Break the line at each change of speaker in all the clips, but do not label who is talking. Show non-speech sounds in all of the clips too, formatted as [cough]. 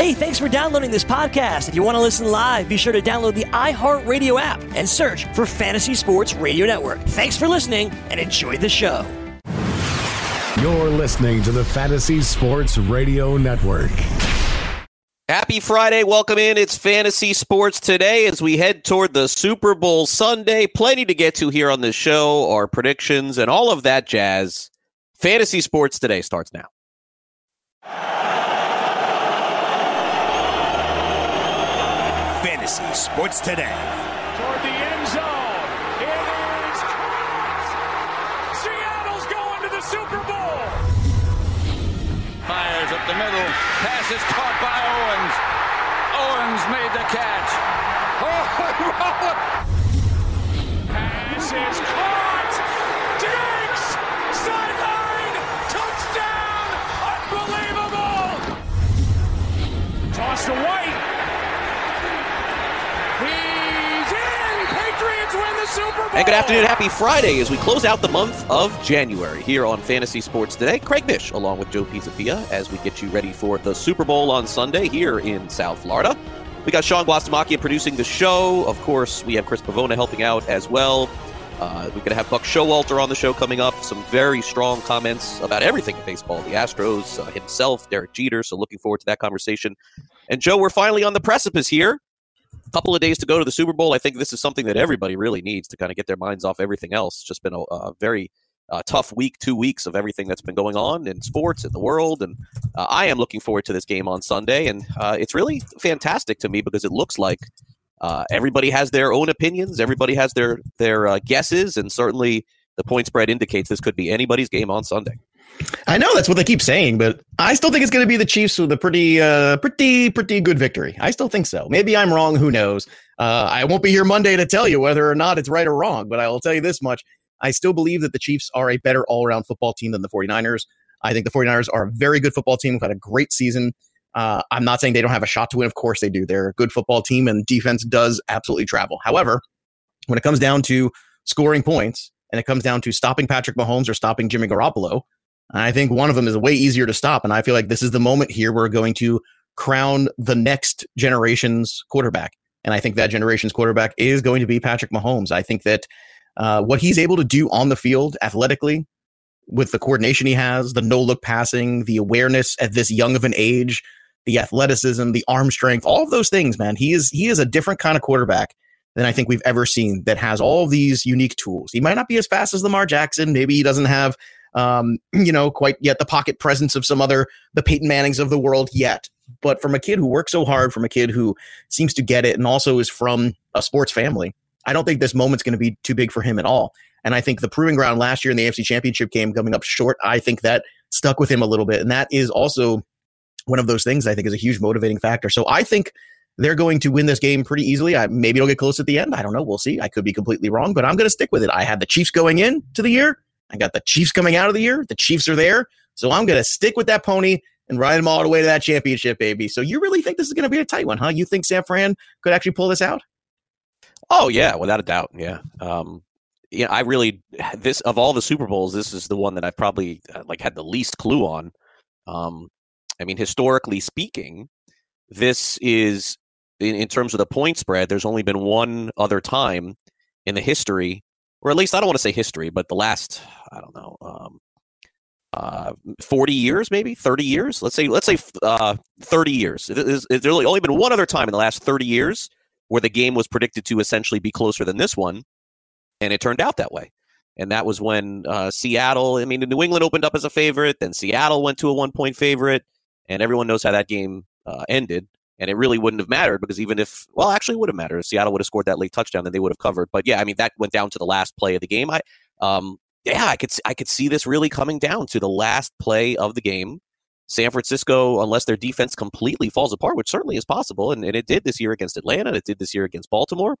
Hey, thanks for downloading this podcast. If you want to listen live, be sure to download the iHeartRadio app and search for Fantasy Sports Radio Network. Thanks for listening and enjoy the show.
You're listening to the Fantasy Sports Radio Network.
Happy Friday. Welcome in. It's Fantasy Sports today as we head toward the Super Bowl Sunday. Plenty to get to here on the show, our predictions, and all of that jazz. Fantasy Sports today starts now.
Sports Today.
And good afternoon. Happy Friday as we close out the month of January here on Fantasy Sports Today. Craig Mish along with Joe Pisapia as we get you ready for the Super Bowl on Sunday here in South Florida. We got Sean Guastamakian producing the show. Of course, we have Chris Pavona helping out as well. Uh, we're going to have Buck Showalter on the show coming up. Some very strong comments about everything in baseball. The Astros, uh, himself, Derek Jeter. So looking forward to that conversation. And Joe, we're finally on the precipice here. Couple of days to go to the Super Bowl. I think this is something that everybody really needs to kind of get their minds off everything else. It's just been a, a very uh, tough week, two weeks of everything that's been going on in sports in the world, and uh, I am looking forward to this game on Sunday. And uh, it's really fantastic to me because it looks like uh, everybody has their own opinions, everybody has their their uh, guesses, and certainly the point spread indicates this could be anybody's game on Sunday.
I know that's what they keep saying, but I still think it's going to be the Chiefs with a pretty, uh, pretty, pretty good victory. I still think so. Maybe I'm wrong. Who knows? Uh, I won't be here Monday to tell you whether or not it's right or wrong, but I will tell you this much. I still believe that the Chiefs are a better all around football team than the 49ers. I think the 49ers are a very good football team. We've had a great season. Uh, I'm not saying they don't have a shot to win. Of course they do. They're a good football team and defense does absolutely travel. However, when it comes down to scoring points and it comes down to stopping Patrick Mahomes or stopping Jimmy Garoppolo, I think one of them is way easier to stop. And I feel like this is the moment here we're going to crown the next generation's quarterback. And I think that generation's quarterback is going to be Patrick Mahomes. I think that uh, what he's able to do on the field athletically, with the coordination he has, the no look passing, the awareness at this young of an age, the athleticism, the arm strength, all of those things, man. He is he is a different kind of quarterback than I think we've ever seen that has all these unique tools. He might not be as fast as Lamar Jackson. Maybe he doesn't have um, [clears throat] you know, quite yet the pocket presence of some other the Peyton Mannings of the world yet. But from a kid who works so hard, from a kid who seems to get it, and also is from a sports family, I don't think this moment's going to be too big for him at all. And I think the proving ground last year in the AFC Championship game coming up short, I think that stuck with him a little bit, and that is also one of those things I think is a huge motivating factor. So I think they're going to win this game pretty easily. I, maybe it'll get close at the end. I don't know. We'll see. I could be completely wrong, but I'm going to stick with it. I had the Chiefs going in to the year. I got the Chiefs coming out of the year. The Chiefs are there. So I'm going to stick with that pony and ride them all the way to that championship, baby. So you really think this is going to be a tight one, huh? You think San Fran could actually pull this out?
Oh yeah, without a doubt. Yeah. Um, yeah, I really this of all the Super Bowls, this is the one that I've probably uh, like had the least clue on. Um, I mean, historically speaking, this is in, in terms of the point spread. There's only been one other time in the history, or at least I don't want to say history, but the last I don't know, um, uh, 40 years, maybe 30 years. Let's say let's say uh, 30 years. There's only been one other time in the last 30 years where the game was predicted to essentially be closer than this one, and it turned out that way. And that was when uh, Seattle. I mean, New England opened up as a favorite, then Seattle went to a one point favorite, and everyone knows how that game uh, ended. And it really wouldn't have mattered because even if, well, actually, it would have mattered. If Seattle would have scored that late touchdown, then they would have covered. But yeah, I mean, that went down to the last play of the game. I, um, yeah, I could I could see this really coming down to the last play of the game. San Francisco, unless their defense completely falls apart, which certainly is possible, and, and it did this year against Atlanta, it did this year against Baltimore.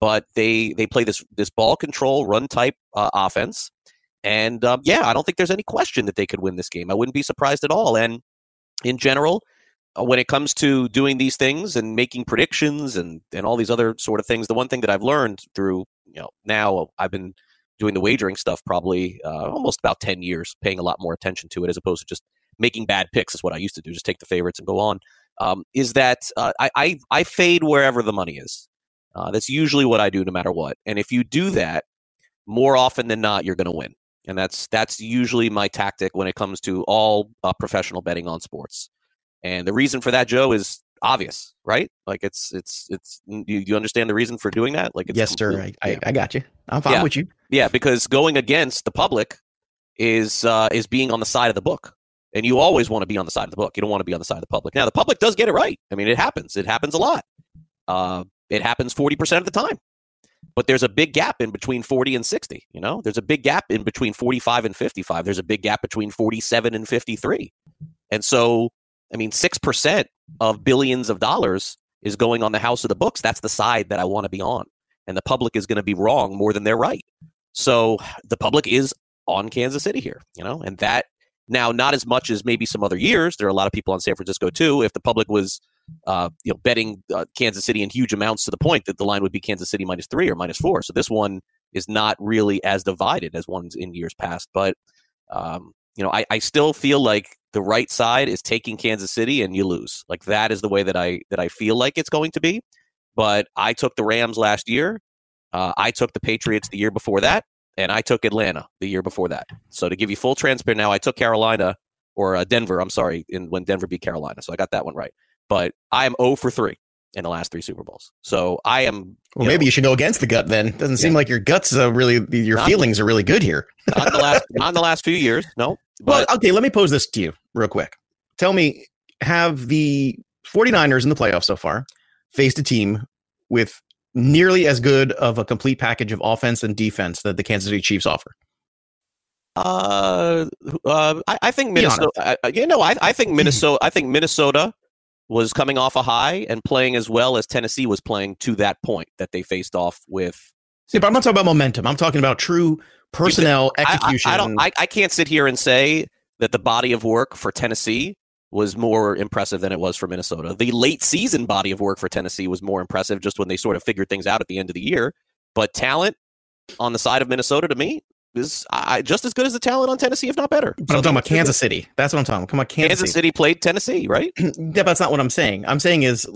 But they they play this this ball control run type uh, offense, and um, yeah, I don't think there's any question that they could win this game. I wouldn't be surprised at all. And in general, when it comes to doing these things and making predictions and and all these other sort of things, the one thing that I've learned through you know now I've been doing the wagering stuff probably uh, almost about 10 years, paying a lot more attention to it as opposed to just making bad picks is what I used to do, just take the favorites and go on. Um, is that uh, I, I, I fade wherever the money is. Uh, that's usually what I do no matter what. And if you do that, more often than not, you're going to win. And that's that's usually my tactic when it comes to all uh, professional betting on sports. And the reason for that, Joe, is obvious, right? Like it's it's it's you, you understand the reason for doing that? Like
yes, sir. I, I, I, got you. I'm fine
yeah.
with you.
Yeah, because going against the public is uh, is being on the side of the book, and you always want to be on the side of the book. You don't want to be on the side of the public. Now, the public does get it right. I mean, it happens. It happens a lot. Uh, it happens forty percent of the time. But there's a big gap in between 40 and 60. You know, there's a big gap in between 45 and 55. There's a big gap between 47 and 53. And so I mean, 6% of billions of dollars is going on the house of the books. That's the side that I want to be on. And the public is going to be wrong more than they're right. So the public is on Kansas City here, you know, and that now not as much as maybe some other years. There are a lot of people on San Francisco too. If the public was, uh, you know, betting uh, Kansas City in huge amounts to the point that the line would be Kansas City minus three or minus four. So this one is not really as divided as ones in years past. But um, you know, I, I still feel like the right side is taking Kansas City and you lose. Like that is the way that I that I feel like it's going to be. But I took the Rams last year. Uh, I took the Patriots the year before that, and I took Atlanta the year before that. So to give you full transparency, now I took Carolina or uh, Denver. I'm sorry, in when Denver beat Carolina, so I got that one right. But I am 0 for three in the last three Super Bowls. So I am.
Well, maybe know, you should go against the gut then. Doesn't yeah. seem like your guts are really, your not, feelings are really good here. [laughs]
not the last, not the last few years. No.
But, well, okay. Let me pose this to you real quick. Tell me, have the 49ers in the playoffs so far faced a team with nearly as good of a complete package of offense and defense that the Kansas City Chiefs offer?
Uh, uh I, I think Minnesota. I, you know, I, I think [clears throat] Minnesota. I think Minnesota was coming off a high and playing as well as Tennessee was playing to that point that they faced off with.
Yeah, but I'm not talking about momentum. I'm talking about true personnel execution.
I, I, I don't. I, I can't sit here and say that the body of work for Tennessee was more impressive than it was for Minnesota. The late season body of work for Tennessee was more impressive just when they sort of figured things out at the end of the year. But talent on the side of Minnesota to me is I, just as good as the talent on Tennessee, if not better.
But so I'm talking about Kansas City. That's what I'm talking about. Come on, Kansas,
Kansas City. City. played Tennessee, right? [clears throat]
yeah, but that's not what I'm saying. I'm saying is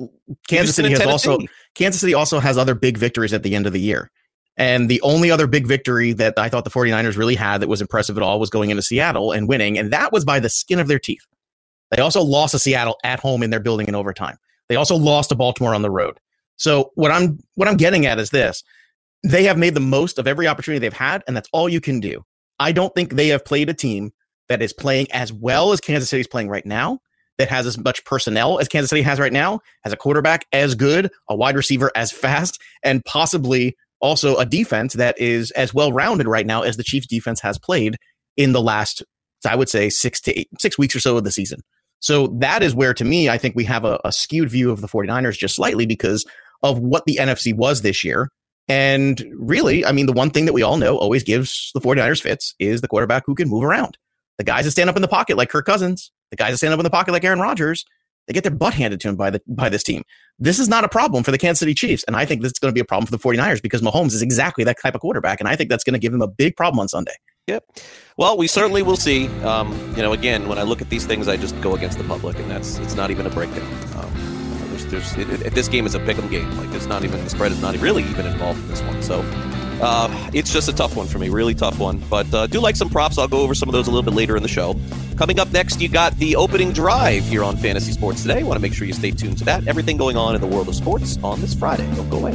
Kansas City has also Kansas City also has other big victories at the end of the year. And the only other big victory that I thought the 49ers really had that was impressive at all was going into Seattle and winning. And that was by the skin of their teeth. They also lost to Seattle at home in their building in overtime. They also lost to Baltimore on the road. So what I'm what I'm getting at is this. They have made the most of every opportunity they've had, and that's all you can do. I don't think they have played a team that is playing as well as Kansas City is playing right now, that has as much personnel as Kansas City has right now, has a quarterback as good, a wide receiver as fast, and possibly also a defense that is as well rounded right now as the Chiefs defense has played in the last, I would say, six to eight, six weeks or so of the season. So that is where, to me, I think we have a, a skewed view of the 49ers just slightly because of what the NFC was this year. And really, I mean, the one thing that we all know always gives the 49ers fits is the quarterback who can move around. The guys that stand up in the pocket like Kirk Cousins, the guys that stand up in the pocket like Aaron Rodgers, They get their butt handed to them by the by this team. This is not a problem for the Kansas City Chiefs. And I think this is going to be a problem for the 49ers because Mahomes is exactly that type of quarterback. And I think that's going to give him a big problem on Sunday.
Yep. Well, we certainly will see. Um, you know, again, when I look at these things, I just go against the public, and that's it's not even a breakdown. Um, there's, there's it, it, this game is a pick'em game. Like, it's not even the spread is not really even involved in this one. So, uh, it's just a tough one for me, really tough one. But uh, do like some props. I'll go over some of those a little bit later in the show. Coming up next, you got the opening drive here on Fantasy Sports Today. Want to make sure you stay tuned to that. Everything going on in the world of sports on this Friday. Don't go away.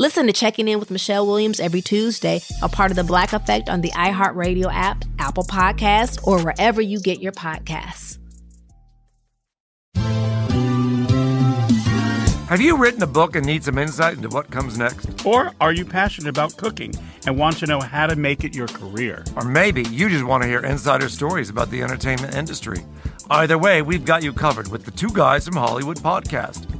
Listen to Checking In with Michelle Williams every Tuesday, a part of the Black Effect on the iHeartRadio app, Apple Podcasts, or wherever you get your podcasts.
Have you written a book and need some insight into what comes next?
Or are you passionate about cooking and want to know how to make it your career?
Or maybe you just want to hear insider stories about the entertainment industry. Either way, we've got you covered with the Two Guys from Hollywood podcast.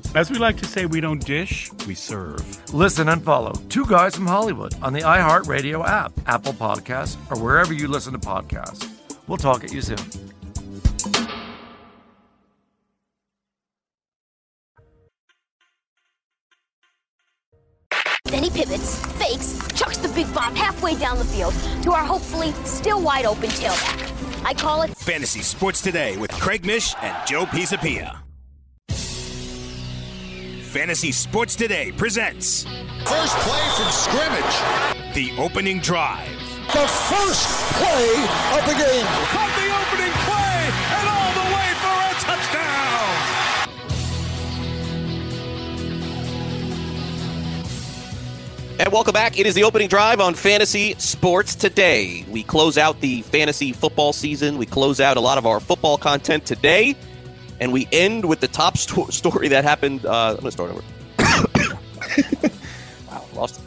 As we like to say, we don't dish, we serve.
Listen and follow Two Guys from Hollywood on the iHeartRadio app, Apple Podcasts, or wherever you listen to podcasts. We'll talk at you soon.
Then he pivots, fakes, chucks the big bomb halfway down the field to our hopefully still wide open tailback. I call it
Fantasy Sports Today with Craig Mish and Joe Pisapia. Fantasy Sports Today presents
First play from scrimmage.
The opening drive.
The first play of the game.
Caught the opening play and all the way for a touchdown.
And welcome back. It is the opening drive on Fantasy Sports Today. We close out the fantasy football season. We close out a lot of our football content today. And we end with the top sto- story that happened. Uh, I'm going to start over. [coughs] wow, lost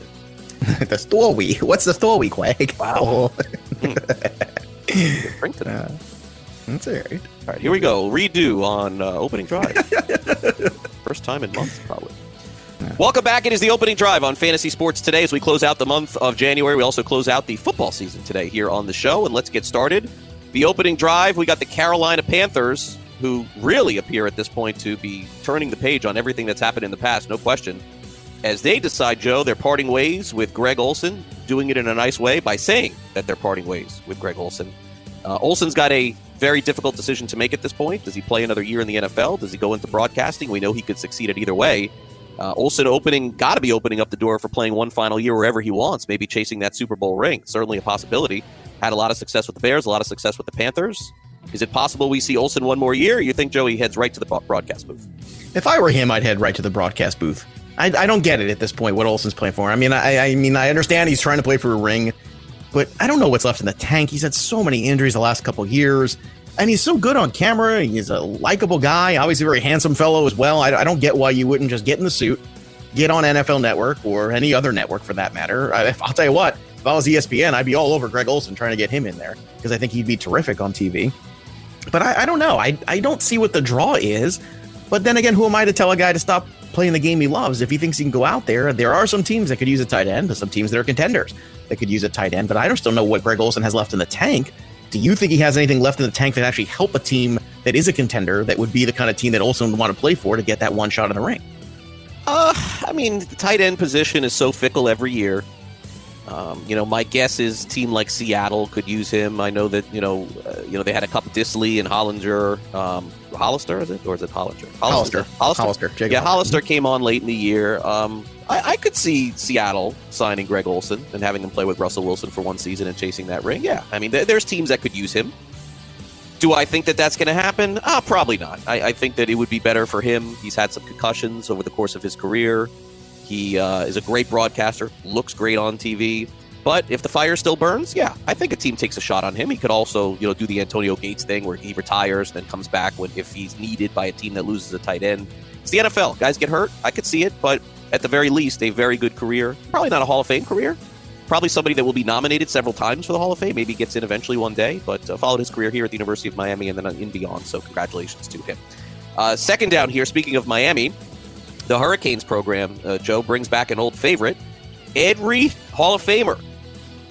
it. [laughs]
the story. What's the story, Quag?
Wow. [laughs] [laughs]
Mm.
Drink to that.
That's all right.
All right, here we go. Redo on uh, opening drive. First time in months, probably. Welcome back. It is the opening drive on Fantasy Sports today as we close out the month of January. We also close out the football season today here on the show. And let's get started. The opening drive, we got the Carolina Panthers, who really appear at this point to be turning the page on everything that's happened in the past, no question. As they decide, Joe, they're parting ways with Greg Olsen, doing it in a nice way by saying that they're parting ways with Greg Olsen. Uh, Olsen's got a very difficult decision to make at this point. Does he play another year in the NFL? Does he go into broadcasting? We know he could succeed at either way. Uh, Olsen opening, got to be opening up the door for playing one final year wherever he wants, maybe chasing that Super Bowl ring. Certainly a possibility. Had a lot of success with the Bears, a lot of success with the Panthers. Is it possible we see Olsen one more year? You think Joey heads right to the broadcast booth?
If I were him, I'd head right to the broadcast booth. I, I don't get it at this point what Olsen's playing for. I mean, I, I mean, I understand he's trying to play for a ring, but I don't know what's left in the tank. He's had so many injuries the last couple years, and he's so good on camera. He's a likable guy, obviously a very handsome fellow as well. I, I don't get why you wouldn't just get in the suit, get on NFL Network or any other network for that matter. I, I'll tell you what, if I was ESPN, I'd be all over Greg Olsen trying to get him in there because I think he'd be terrific on TV. But I, I don't know. I, I don't see what the draw is. But then again, who am I to tell a guy to stop playing the game he loves if he thinks he can go out there? There are some teams that could use a tight end, but some teams that are contenders that could use a tight end. But I just don't still know what Greg Olsen has left in the tank. Do you think he has anything left in the tank that actually help a team that is a contender that would be the kind of team that Olsen would want to play for to get that one shot in the ring?
Uh, I mean, the tight end position is so fickle every year. Um, you know, my guess is team like Seattle could use him. I know that you know, uh, you know they had a couple Dissly and Hollinger, um, Hollister is it or is it Hollinger?
Hollister,
Hollister,
Hollister. Jacob
yeah,
Hollister.
Hollister came on late in the year. Um, I, I could see Seattle signing Greg Olsen and having him play with Russell Wilson for one season and chasing that ring. Yeah, I mean, there, there's teams that could use him. Do I think that that's going to happen? Ah, probably not. I, I think that it would be better for him. He's had some concussions over the course of his career. He uh, is a great broadcaster, looks great on TV. But if the fire still burns, yeah, I think a team takes a shot on him. He could also, you know, do the Antonio Gates thing where he retires, then comes back when if he's needed by a team that loses a tight end. It's the NFL. Guys get hurt. I could see it, but at the very least, a very good career. Probably not a Hall of Fame career. Probably somebody that will be nominated several times for the Hall of Fame. Maybe gets in eventually one day, but uh, followed his career here at the University of Miami and then in beyond. So congratulations to him. Uh, second down here. Speaking of Miami, the Hurricanes program, uh, Joe brings back an old favorite, Ed Reed, Hall of Famer.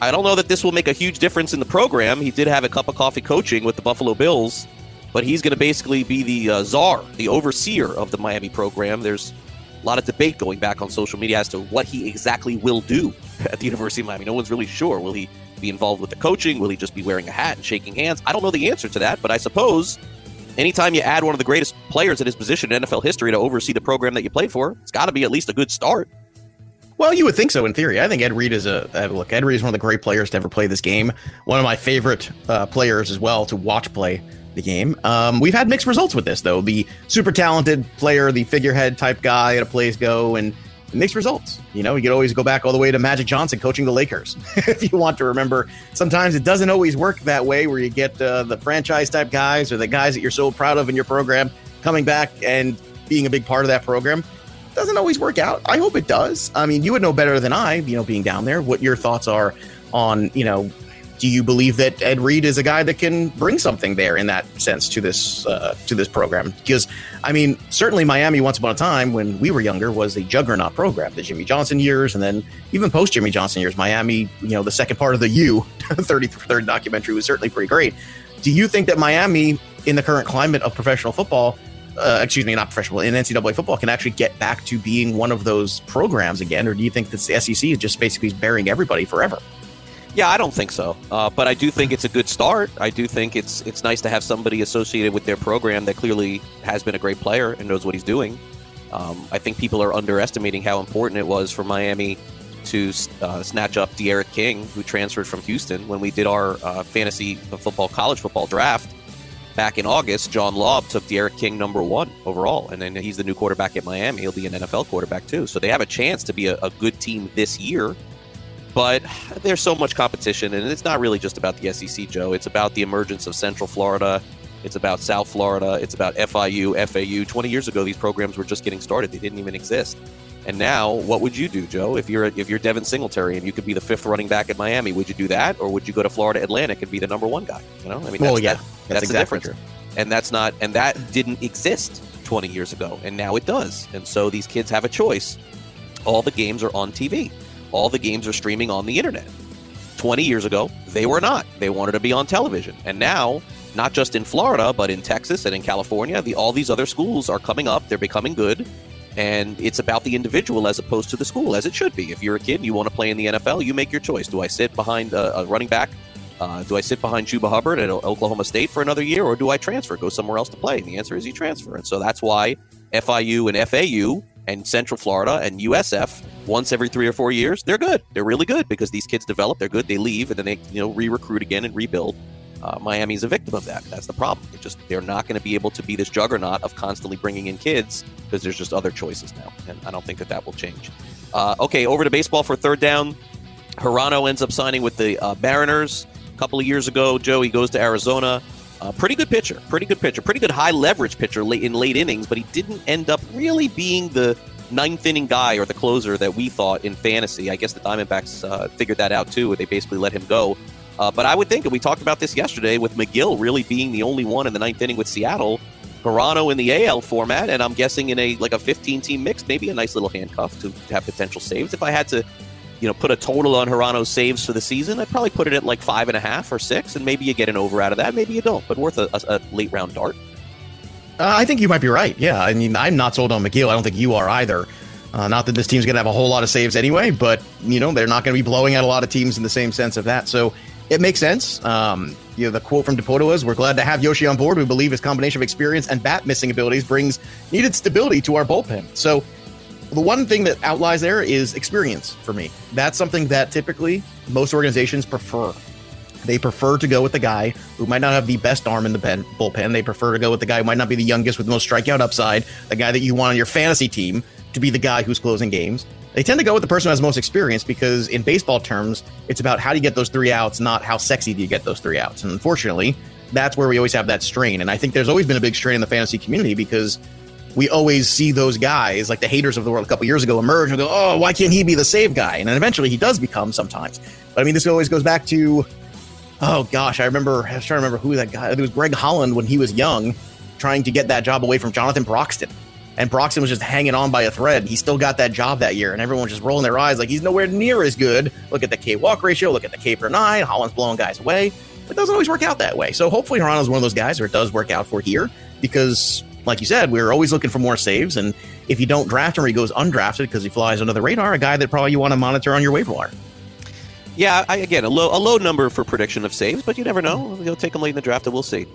I don't know that this will make a huge difference in the program. He did have a cup of coffee coaching with the Buffalo Bills, but he's going to basically be the uh, czar, the overseer of the Miami program. There's a lot of debate going back on social media as to what he exactly will do [laughs] at the University of Miami. No one's really sure. Will he be involved with the coaching? Will he just be wearing a hat and shaking hands? I don't know the answer to that, but I suppose anytime you add one of the greatest players in his position in NFL history to oversee the program that you played for, it's got to be at least a good start.
Well, you would think so in theory. I think Ed Reed is a uh, look. Ed Reed is one of the great players to ever play this game. One of my favorite uh, players as well to watch play the game. Um, we've had mixed results with this though. The super talented player, the figurehead type guy at a plays go, and mixed results. You know, you could always go back all the way to Magic Johnson coaching the Lakers [laughs] if you want to remember. Sometimes it doesn't always work that way, where you get uh, the franchise type guys or the guys that you're so proud of in your program coming back and being a big part of that program doesn't always work out. I hope it does. I mean, you would know better than I, you know, being down there, what your thoughts are on, you know, do you believe that Ed Reed is a guy that can bring something there in that sense to this uh, to this program? Because I mean, certainly Miami once upon a time when we were younger was a juggernaut program. The Jimmy Johnson years, and then even post Jimmy Johnson years, Miami, you know, the second part of the U, [laughs] 33rd documentary was certainly pretty great. Do you think that Miami, in the current climate of professional football, uh, excuse me, not professional, in NCAA football can actually get back to being one of those programs again? Or do you think that the SEC is just basically burying everybody forever?
Yeah, I don't think so. Uh, but I do think it's a good start. I do think it's it's nice to have somebody associated with their program that clearly has been a great player and knows what he's doing. Um, I think people are underestimating how important it was for Miami to uh, snatch up D'Eriq King, who transferred from Houston when we did our uh, fantasy football, college football draft back in August, John Laub took D'Eriq King number one overall, and then he's the new quarterback at Miami. He'll be an NFL quarterback too, so they have a chance to be a, a good team this year. But there's so much competition, and it's not really just about the SEC, Joe. It's about the emergence of Central Florida. It's about South Florida. It's about FIU, FAU. 20 years ago, these programs were just getting started. They didn't even exist. And now, what would you do, Joe? If you're if you're Devin Singletary and you could be the fifth running back at Miami, would you do that, or would you go to Florida Atlantic and be the number one guy? You know, I mean,
well,
that's,
yeah,
that,
that's,
that's
exactly
the difference.
true.
And that's not, and that didn't exist 20 years ago, and now it does. And so these kids have a choice. All the games are on TV. All the games are streaming on the internet. 20 years ago, they were not. They wanted to be on television. And now, not just in Florida, but in Texas and in California, the, all these other schools are coming up. They're becoming good. And it's about the individual as opposed to the school, as it should be. If you're a kid and you want to play in the NFL, you make your choice. Do I sit behind a, a running back? Uh, do I sit behind Chuba Hubbard at Oklahoma State for another year, or do I transfer, go somewhere else to play? And the answer is you transfer. And so that's why FIU and FAU and Central Florida and USF once every three or four years, they're good. They're really good because these kids develop, they're good, they leave, and then they you know re-recruit again and rebuild. Uh, Miami's a victim of that. That's the problem. They just they're not going to be able to be this juggernaut of constantly bringing in kids because there's just other choices now, and I don't think that that will change. Uh, okay, over to baseball for third down. Hirano ends up signing with the uh, Mariners a couple of years ago. Joe, he goes to Arizona. Uh, pretty good pitcher, pretty good pitcher, pretty good high leverage pitcher late in late innings, but he didn't end up really being the ninth inning guy or the closer that we thought in fantasy. I guess the Diamondbacks uh, figured that out too. They basically let him go. Uh, but I would think, and we talked about this yesterday, with Magill really being the only one in the ninth inning with Seattle, Hirano in the AL format, and I'm guessing in a like a 15 team mix, maybe a nice little handcuff to have potential saves. If I had to, you know, put a total on Hirano's saves for the season, I'd probably put it at like five and a half or six, and maybe you get an over out of that, maybe you don't, but worth a, a, a late round dart.
Uh, I think you might be right. Yeah, I mean, I'm not sold on Magill. I don't think you are either. Uh, not that this team's going to have a whole lot of saves anyway, but you know they're not going to be blowing out a lot of teams in the same sense of that. So it makes sense. Um, you know, the quote from Dipoto was, "We're glad to have Yoshi on board. We believe his combination of experience and bat missing abilities brings needed stability to our bullpen." So the one thing that outlies there is experience for me. That's something that typically most organizations prefer. They prefer to go with the guy who might not have the best arm in the pen, bullpen. They prefer to go with the guy who might not be the youngest with the most strikeout upside, the guy that you want on your fantasy team to be the guy who's closing games. They tend to go with the person who has most experience because, in baseball terms, it's about how do you get those three outs, not how sexy do you get those three outs. And unfortunately, that's where we always have that strain. And I think there's always been a big strain in the fantasy community because we always see those guys, like the haters of the world a couple years ago, emerge and go, oh, why can't he be the save guy? And then eventually he does become sometimes. But I mean, this always goes back to, oh gosh, I remember, I was trying to remember who that guy, it was Greg Holland when he was young, trying to get that job away from Jonathan Broxton. And Broxton was just hanging on by a thread. He still got that job that year, and everyone was just rolling their eyes like he's nowhere near as good. Look at the K walk ratio, look at the K per nine. Holland's blowing guys away. It doesn't always work out that way. So hopefully Hirano's one of those guys where it does work out for here because like you said, we're always looking for more saves. And if you don't draft him or he goes undrafted because he flies under the radar, a guy that probably you want to monitor on your waiver wire.
Yeah, I, again, a low a low number for prediction of saves, but you never know. You'll take him late in the draft, and we'll see.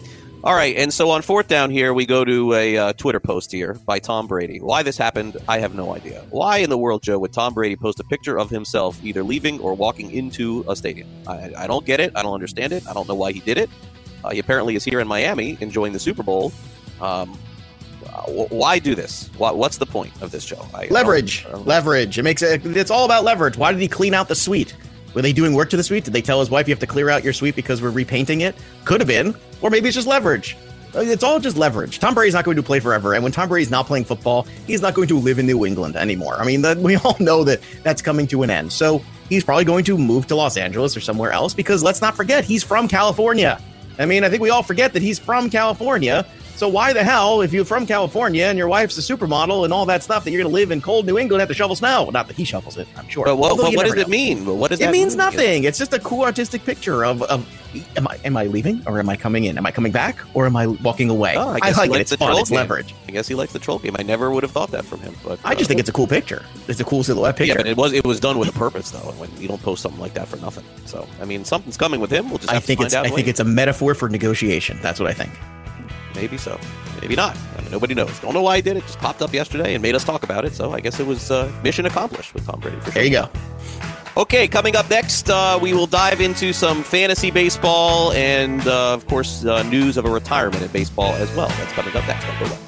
All right, and so on fourth down here, we go to a uh, Twitter post here by Tom Brady. Why this happened, I have no idea. Why in the world, Joe, would Tom Brady post a picture of himself either leaving or walking into a stadium? I, I don't get it. I don't understand it. I don't know why he did it. Uh, he apparently is here in Miami enjoying the Super Bowl. Um, why do this? what's the point of this show?
I, leverage, I don't, I don't leverage. It makes it. It's all about leverage. Why did he clean out the suite? Were they doing work to the suite? Did they tell his wife you have to clear out your suite because we're repainting it? Could have been, or maybe it's just leverage. Uh, it's all just leverage. Tom Brady's not going to play forever, and when Tom Brady's not playing football, he's not going to live in New England anymore. I mean, [laughs] we all know that that's coming to an end. So he's probably going to move to Los Angeles or somewhere else because let's not forget he's from California. I mean, I think we all forget that he's from California. So why the hell, if you're from California and your wife's a supermodel and all that stuff, that you're going to live in cold New England and have to shovel snow? Not that he shovels it, I'm sure.
But what, what does know. it mean? What does
it means
mean?
nothing. It's just a cool artistic picture of, of am I am I leaving or am I coming in? Am I coming back or am I walking away? Oh, I, I like it. It's fun. It's game. leverage.
I guess he likes the troll game. I never would have thought that from him. But
I just uh, think it's a cool picture. It's a cool silhouette picture.
Yeah, but it was it was done with a purpose though. When you don't post something like that for nothing. So I mean, something's coming with him. We'll just I
think it's I think it's a metaphor for negotiation. That's what I think.
Maybe so. Maybe not. I mean, nobody knows. Don't know why he did it. Just popped up yesterday and made us talk about it. So I guess it was uh, mission accomplished with Tom Brady. Sure.
There you go.
Okay, coming up next, uh, we will dive into some fantasy baseball and, uh, of course, uh, news of a retirement in baseball as well. That's coming up next.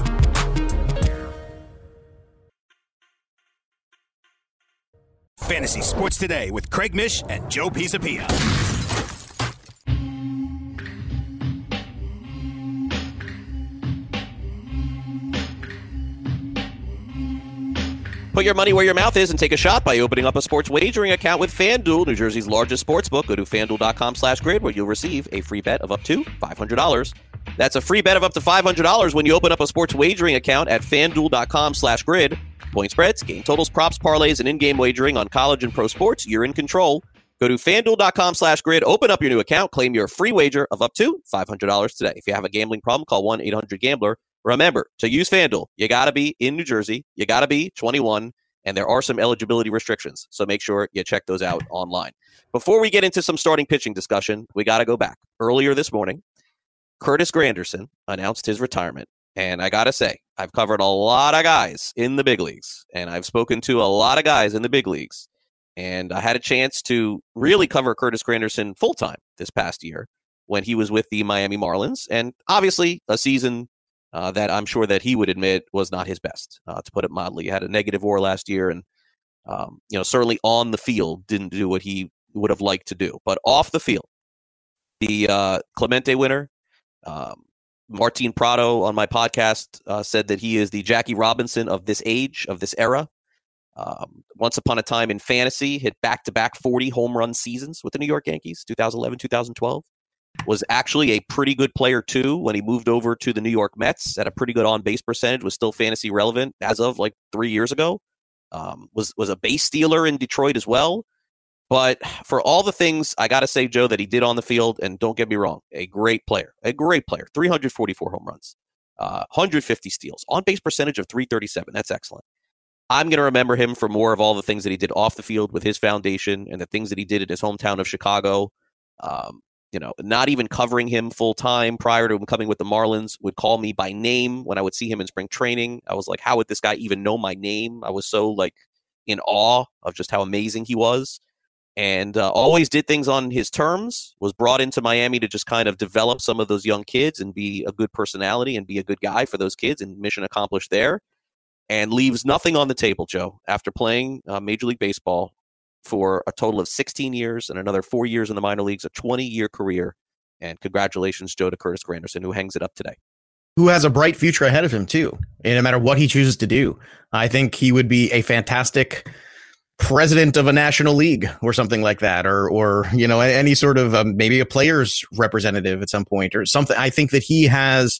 Fantasy Sports Today with Craig Mish and Joe Pisapia.
Put your money where your mouth is and take a shot by opening up a sports wagering account with FanDuel, New Jersey's largest sports book. Go to fanduel.com slash grid where you'll receive a free bet of up to $500. That's a free bet of up to $500 when you open up a sports wagering account at fanduel.com slash grid. Point spreads, game totals, props, parlays, and in-game wagering on college and pro sports. You're in control. Go to fanduel.com slash grid, open up your new account, claim your free wager of up to $500 today. If you have a gambling problem, call 1 800 Gambler. Remember to use FanDuel, you got to be in New Jersey, you got to be 21, and there are some eligibility restrictions. So make sure you check those out online. Before we get into some starting pitching discussion, we got to go back. Earlier this morning, Curtis Granderson announced his retirement. And I got to say, I've covered a lot of guys in the big leagues, and I've spoken to a lot of guys in the big leagues. And I had a chance to really cover Curtis Granderson full time this past year when he was with the Miami Marlins. And obviously, a season uh, that I'm sure that he would admit was not his best, uh, to put it mildly. He had a negative WAR last year, and um, you know certainly on the field didn't do what he would have liked to do. But off the field, the uh, Clemente winner, um, Martin Prado on my podcast uh, said that he is the Jackie Robinson of this age, of this era. Um, once upon a time in fantasy, hit back to back 40 home run seasons with the New York Yankees, 2011, 2012. Was actually a pretty good player too when he moved over to the New York Mets at a pretty good on base percentage, was still fantasy relevant as of like three years ago. Um, was was a base stealer in Detroit as well. But for all the things I got to say, Joe, that he did on the field, and don't get me wrong, a great player, a great player, 344 home runs, uh, 150 steals, on base percentage of 337. That's excellent. I'm going to remember him for more of all the things that he did off the field with his foundation and the things that he did in his hometown of Chicago. Um, you know, not even covering him full time prior to him coming with the Marlins, would call me by name when I would see him in spring training. I was like, how would this guy even know my name? I was so like in awe of just how amazing he was and uh, always did things on his terms. Was brought into Miami to just kind of develop some of those young kids and be a good personality and be a good guy for those kids, and mission accomplished there. And leaves nothing on the table, Joe, after playing uh, Major League Baseball for a total of 16 years and another four years in the minor leagues, a 20 year career. And congratulations, Joe, to Curtis Granderson, who hangs it up today
who has a bright future ahead of him too. And no matter what he chooses to do, I think he would be a fantastic president of a national league or something like that, or or you know any sort of um, maybe a player's representative at some point or something. I think that he has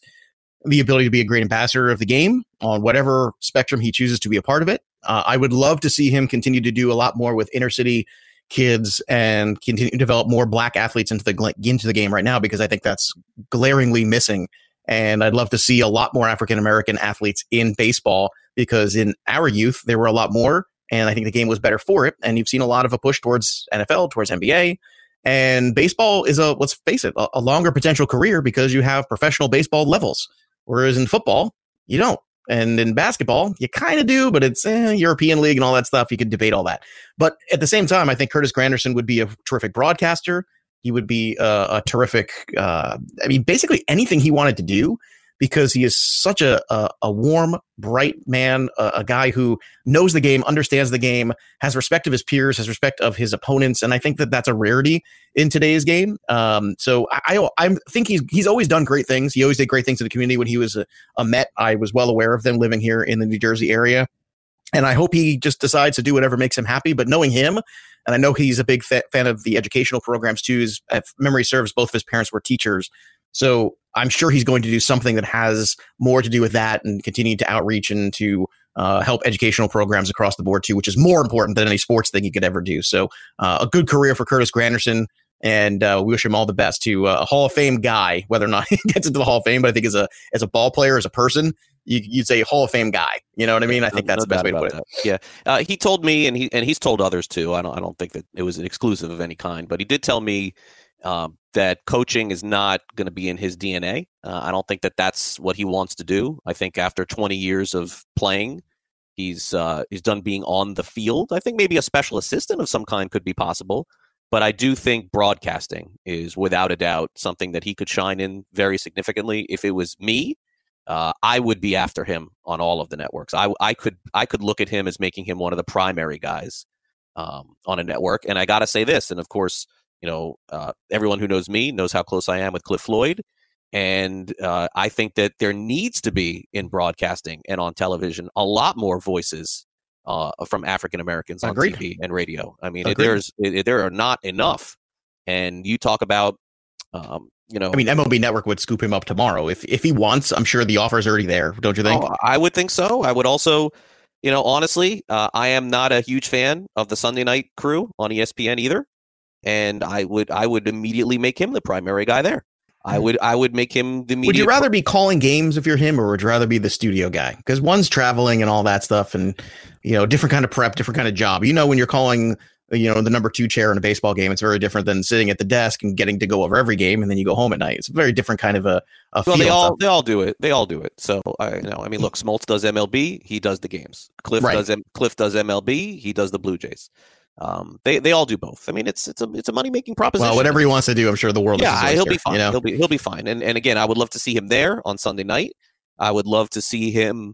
the ability to be a great ambassador of the game on whatever spectrum he chooses to be a part of it. Uh, I would love to see him continue to do a lot more with inner city kids and continue to develop more black athletes into the into the game right now because I think that's glaringly missing. And I'd love to see a lot more African American athletes in baseball because in our youth there were a lot more and I think the game was better for it. And you've seen a lot of a push towards NFL, towards NBA. And baseball is a, let's face it, a, a longer potential career because you have professional baseball levels. Whereas in football, you don't. And in basketball, you kind of do, but it's eh, European League and all that stuff. You could debate all that. But at the same time, I think Curtis Granderson would be a terrific broadcaster. He would be a, a terrific, uh, I mean, basically anything he wanted to do because he is such a, a, a warm, bright man, a, a, guy who knows the game, understands the game, has respect of his peers, has respect of his opponents, and I think that that's a rarity in today's game. Um, so I, I, I think he's he's always done great things. He always did great things to the community when he was a, a Met. I was well aware of them living here in the New Jersey area. And I hope he just decides to do whatever makes him happy. But knowing him, and I know he's a big fan of the educational programs too. His, if memory serves, both of his parents were teachers. So I'm sure he's going to do something that has more to do with that and continue to outreach and to uh, help educational programs across the board too, which is more important than any sports thing he could ever do. So uh, a good career for Curtis Granderson. And uh, we wish him all the best to uh, a Hall of Fame guy, whether or not [laughs] he gets into the Hall of Fame. But I think as a as a ball player, as a person, you, would say Hall of Fame guy. You know what I mean? I think that's no the best way to put it.
Yeah, uh, he told me, and he and he's told others too. I don't I don't think that it was an exclusive of any kind, but he did tell me um, that coaching is not going to be in his DNA. Uh, I don't think that that's what he wants to do. I think after 20 years of playing, he's uh, he's done being on the field. I think maybe a special assistant of some kind could be possible. But I do think broadcasting is without a doubt something that he could shine in very significantly. If it was me, uh, I would be after him on all of the networks. I, I could I could look at him as making him one of the primary guys um, on a network. And I got to say this, and of course, you know, uh, everyone who knows me knows how close I am with Cliff Floyd. And uh, I think that there needs to be in broadcasting and on television a lot more voices uh, from African Americans on Agreed. TV and radio. I mean, it, there's it, there are not enough. And you talk about, um, you know,
I mean, MLB Network would scoop him up tomorrow if if he wants. I'm sure the offer's already there. Don't you think?
Oh, I would think so. I would also, you know, honestly, uh, I am not a huge fan of the Sunday Night Crew on ESPN either and I would I would immediately make him the primary guy there. I hmm. would I would make him the.
Would you rather be calling games if you're him, or would you rather be the studio guy? Because one's traveling and all that stuff, and you know, different kind of prep, different kind of job. You know, when you're calling, you know, the number two chair in a baseball game, it's very different than sitting at the desk and getting to go over every game, and then you go home at night. It's a very different kind of a. a
well,
feel
they all they all do it. They all do it. So I you know I mean, look, Smoltz does MLB. He does the games. Cliff
Right.
does M- Cliff does MLB. He does the Blue Jays. Um, they they all do both. I mean, it's it's a it's a money making proposition.
well, whatever he wants to do, I'm sure the world.
yeah,
is
he'll be fine.
You know,
He'll be he'll be fine. And and again, I would love to see him there on Sunday night. I would love to see him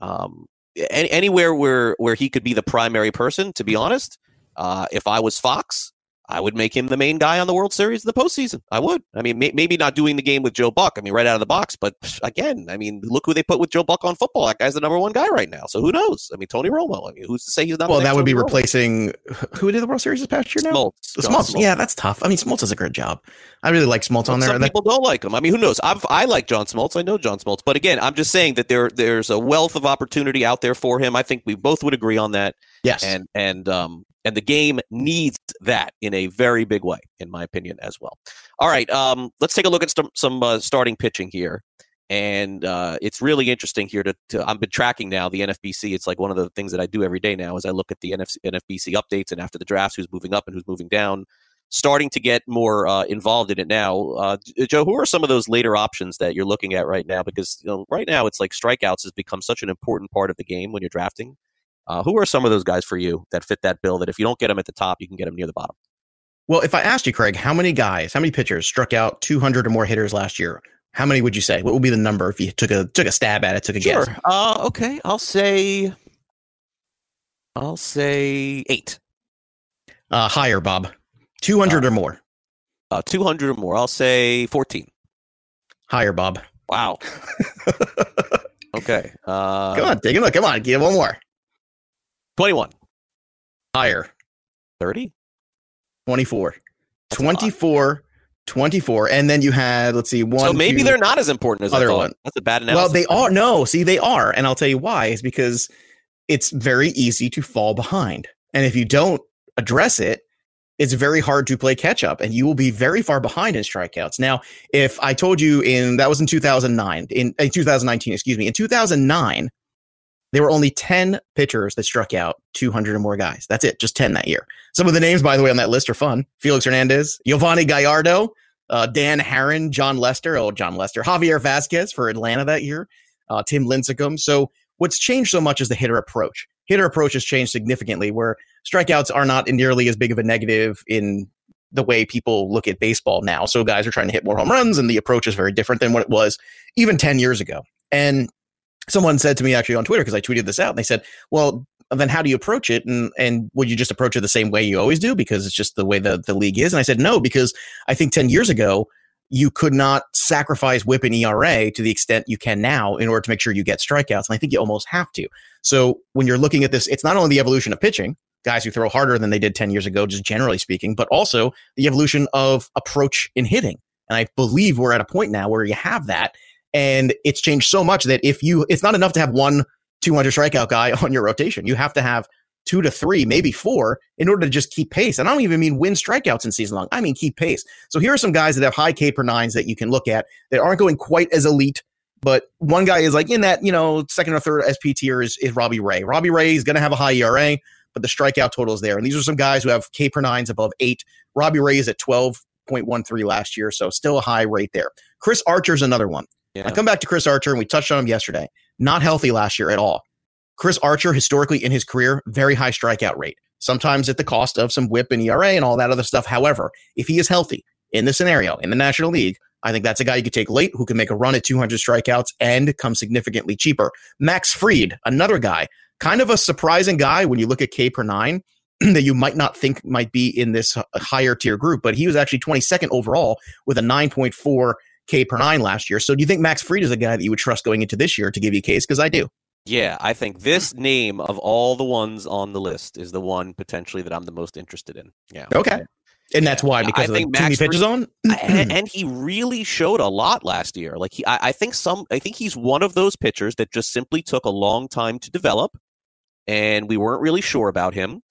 um, any, anywhere where where he could be the primary person. To be honest, uh, if I was Fox, I would make him the main guy on the World Series in the postseason. I would. I mean, may, maybe not doing the game with Joe Buck. I mean, right out of the box. But again, I mean, look who they put with Joe Buck on football. That guy's the number one guy right now. So who knows? I mean, Tony Romo. I mean, who's to say he's not?
well, that would be
Romo?
replacing who did the World Series this past year now.
Smoltz.
Smoltz.
Smoltz.
Yeah, that's tough. I mean, Smoltz does a great job. I really like Smoltz on there.
Some
That-
people don't like him. I mean, who knows? I've, I like John Smoltz. I know John Smoltz, but again, I'm just saying that there there's a wealth of opportunity out there for him. I think we both would agree on that.
Yes.
and and um and the game needs that in a very big way, in my opinion, as well. All right, um, let's take a look at some some uh, starting pitching here. And uh, it's really interesting here to, to I've been tracking now the NFBC. It's like one of the things that I do every day now is I look at the NFC, NFBC updates and after the drafts, who's moving up and who's moving down. Starting to get more uh, involved in it now. Uh, Joe, who are some of those later options that you're looking at right now? Because you know, right now it's like strikeouts has become such an important part of the game when you're drafting. Uh, who are some of those guys for you that fit that bill? That if you don't get them at the top, you can get them near the bottom.
Well, if I asked you, Craig, how many guys, how many pitchers struck out 200 or more hitters last year? How many would you say? What would be the number if you took a took a stab at it, took a
Sure.
guess?
Uh, okay. I'll say. I'll say eight.
Uh, higher, Bob. 200 or more.
Uh, two hundred or more. I'll say fourteen.
Higher, Bob.
Wow. [laughs] okay. Uh,
Come on, take a look. Come on, give one more.
Twenty-one.
Higher.
30?
24. 24. 24. And then you had, let's see, one.
so maybe
two-
they're not as important as
other
thought.
one.
That's a bad analysis.
Well, they are. No, see, they are. And I'll tell you why is because it's very easy to fall behind. And if you don't address it, it's very hard to play catch up and you will be very far behind in strikeouts. Now, if I told you in that was in 2009, in, in 2019, excuse me, in 2009, there were only 10 pitchers that struck out 200 or more guys. That's it, just 10 that year. Some of the names, by the way, on that list are fun Felix Hernandez, Yovani Gallardo, uh, Dan Haren, Jon Lester, oh, Jon Lester, Javier Vazquez for Atlanta that year, uh, Tim Lincecum. So, what's changed so much is the hitter approach. Hitter approach has changed significantly, where strikeouts are not nearly as big of a negative in the way people look at baseball now. So, guys are trying to hit more home runs, and the approach is very different than what it was even 10 years ago. And someone said to me actually on Twitter because I tweeted this out, and they said, "Well, then how do you approach it? And and would you just approach it the same way you always do because it's just the way the the league is?" And I said, "No, because I think ten years ago." You could not sacrifice whip and ERA to the extent you can now in order to make sure you get strikeouts. And I think you almost have to. So when you're looking at this, it's not only the evolution of pitching, guys who throw harder than they did 10 years ago, just generally speaking, but also the evolution of approach in hitting. And I believe we're at a point now where you have that. And it's changed so much that if you, it's not enough to have one 200 strikeout guy [laughs] on your rotation. You have to have two to three, maybe four, in order to just keep pace. And I don't even mean win strikeouts in season long. I mean keep pace. So here are some guys that have high K per nines that you can look at that aren't going quite as elite. But one guy is like in that, you know, second or third SP tier is, is Robbie Ray. Robbie Ray is going to have a high ERA, but the strikeout total is there. And these are some guys who have K per nines above eight. Robbie Ray is at 12.13 last year. So still a high rate there. Chris Archer's another one. I come back to Chris Archer, and we touched on him yesterday. Not healthy last year at all. Chris Archer, historically in his career, very high strikeout rate, sometimes at the cost of some whip and ERA and all that other stuff. However, if he is healthy in the scenario in the National League, I think that's a guy you could take late who can make a run at 200 strikeouts and come significantly cheaper. Max Fried, another guy, kind of a surprising guy when you look at K per nine [clears throat] that you might not think might be in this higher tier group, but he was actually 22nd overall with a 9.4 K per nine last year. So do you think Max Fried is a guy that you would trust going into this year to give you a case? Because I do.
Yeah, I think this name of all the ones on the list is the one potentially that I'm the most interested in. Yeah.
Okay. And that's why because
I
of
think
many
Max
pitches on.
and, [clears throat] and he really showed a lot last year. Like he, I, I think some, I think he's one of those pitchers that just simply took a long time to develop, and we weren't really sure about him.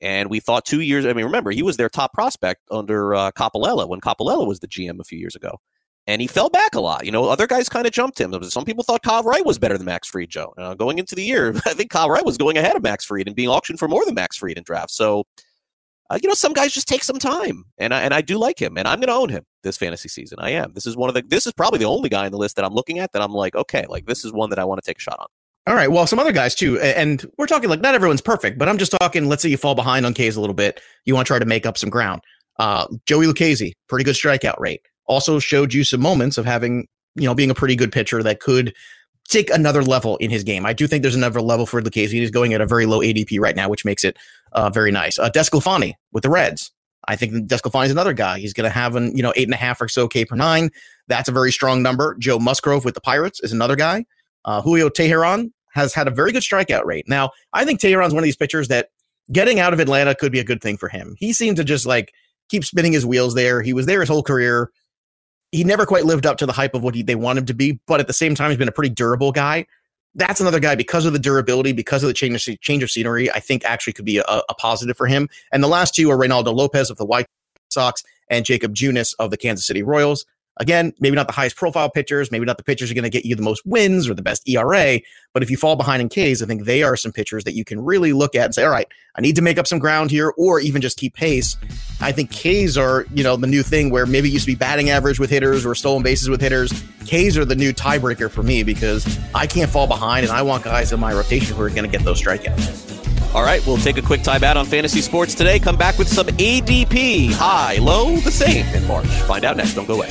And we thought two years. I mean, remember he was their top prospect under uh, Coppolella when Coppolella was the GM a few years ago. And he fell back a lot. You know, other guys kind of jumped him. Some people thought Kyle Wright was better than Max Fried, Joe. Uh, going into the year, [laughs] I think Kyle Wright was going ahead of Max Fried and being auctioned for more than Max Fried in drafts. So, uh, you know, some guys just take some time, and I and I do like him, and I'm going to own him this fantasy season. I am. This is one of the. This is probably the only guy on the list that I'm looking at that I'm like, okay, like this is one that I want to take a shot on.
All right. Well, some other guys too, and we're talking like not everyone's perfect, but I'm just talking. Let's say you fall behind on K's a little bit. You want to try to make up some ground. Uh, Joey Lucchesi, pretty good strikeout rate. Also showed you some moments of having, you know, being a pretty good pitcher that could take another level in his game. I do think there's another level for Lucchesi. He's going at a very low ADP right now, which makes it uh, very nice. Uh, DeSclafani with the Reds. I think DeSclafani is another guy. He's going to have an, you know, eight and a half or so K per nine. That's a very strong number. Joe Musgrove with the Pirates is another guy. Uh, Julio Teheran has had a very good strikeout rate. Now, I think Teheran's one of these pitchers that getting out of Atlanta could be a good thing for him. He seemed to just like keep spinning his wheels there. He was there his whole career. He never quite lived up to the hype of what he, they want him to be, but at the same time, he's been a pretty durable guy. That's another guy because of the durability, because of the change of, change of scenery. I think actually could be a, a positive for him. And the last two are Reynaldo Lopez of the White Sox and Jakob Junis of the Kansas City Royals. Again, maybe not the highest profile pitchers, maybe not the pitchers are going to get you the most wins or the best ERA, but if you fall behind in Ks, I think they are some pitchers that you can really look at and say, all right, I need to make up some ground here or even just keep pace. I think Ks are, you know, the new thing where maybe it used to be batting average with hitters or stolen bases with hitters. Ks are the new tiebreaker for me because I can't fall behind and I want guys in my rotation who are going to get those strikeouts.
All right, we'll take a quick time out on fantasy sports today. Come back with some ADP. High, low, the same in March. Find out next. Don't go away.